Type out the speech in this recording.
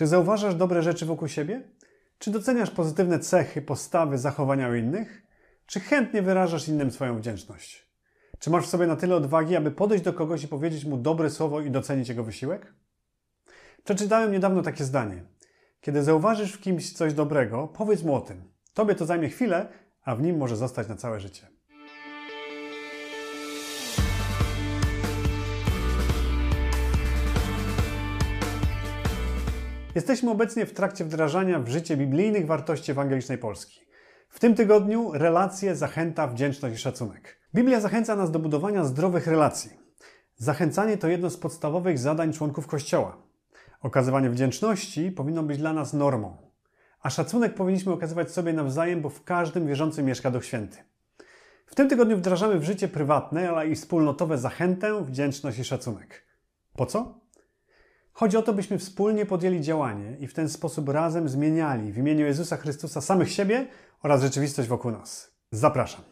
Czy zauważasz dobre rzeczy wokół siebie? Czy doceniasz pozytywne cechy, postawy, zachowania u innych? Czy chętnie wyrażasz innym swoją wdzięczność? Czy masz w sobie na tyle odwagi, aby podejść do kogoś i powiedzieć mu dobre słowo i docenić jego wysiłek? Przeczytałem niedawno takie zdanie. Kiedy zauważysz w kimś coś dobrego, powiedz mu o tym. Tobie to zajmie chwilę, a w nim może zostać na całe życie. Jesteśmy obecnie w trakcie wdrażania w życie biblijnych wartości ewangelicznej Polski. W tym tygodniu relacje, zachęta, wdzięczność i szacunek. Biblia zachęca nas do budowania zdrowych relacji. Zachęcanie to jedno z podstawowych zadań członków Kościoła. Okazywanie wdzięczności powinno być dla nas normą, a szacunek powinniśmy okazywać sobie nawzajem, bo w każdym wierzącym mieszka Duch Święty. W tym tygodniu wdrażamy w życie prywatne, ale i wspólnotowe zachętę, wdzięczność i szacunek. Po co? Chodzi o to, byśmy wspólnie podjęli działanie i w ten sposób razem zmieniali w imieniu Jezusa Chrystusa samych siebie oraz rzeczywistość wokół nas. Zapraszam.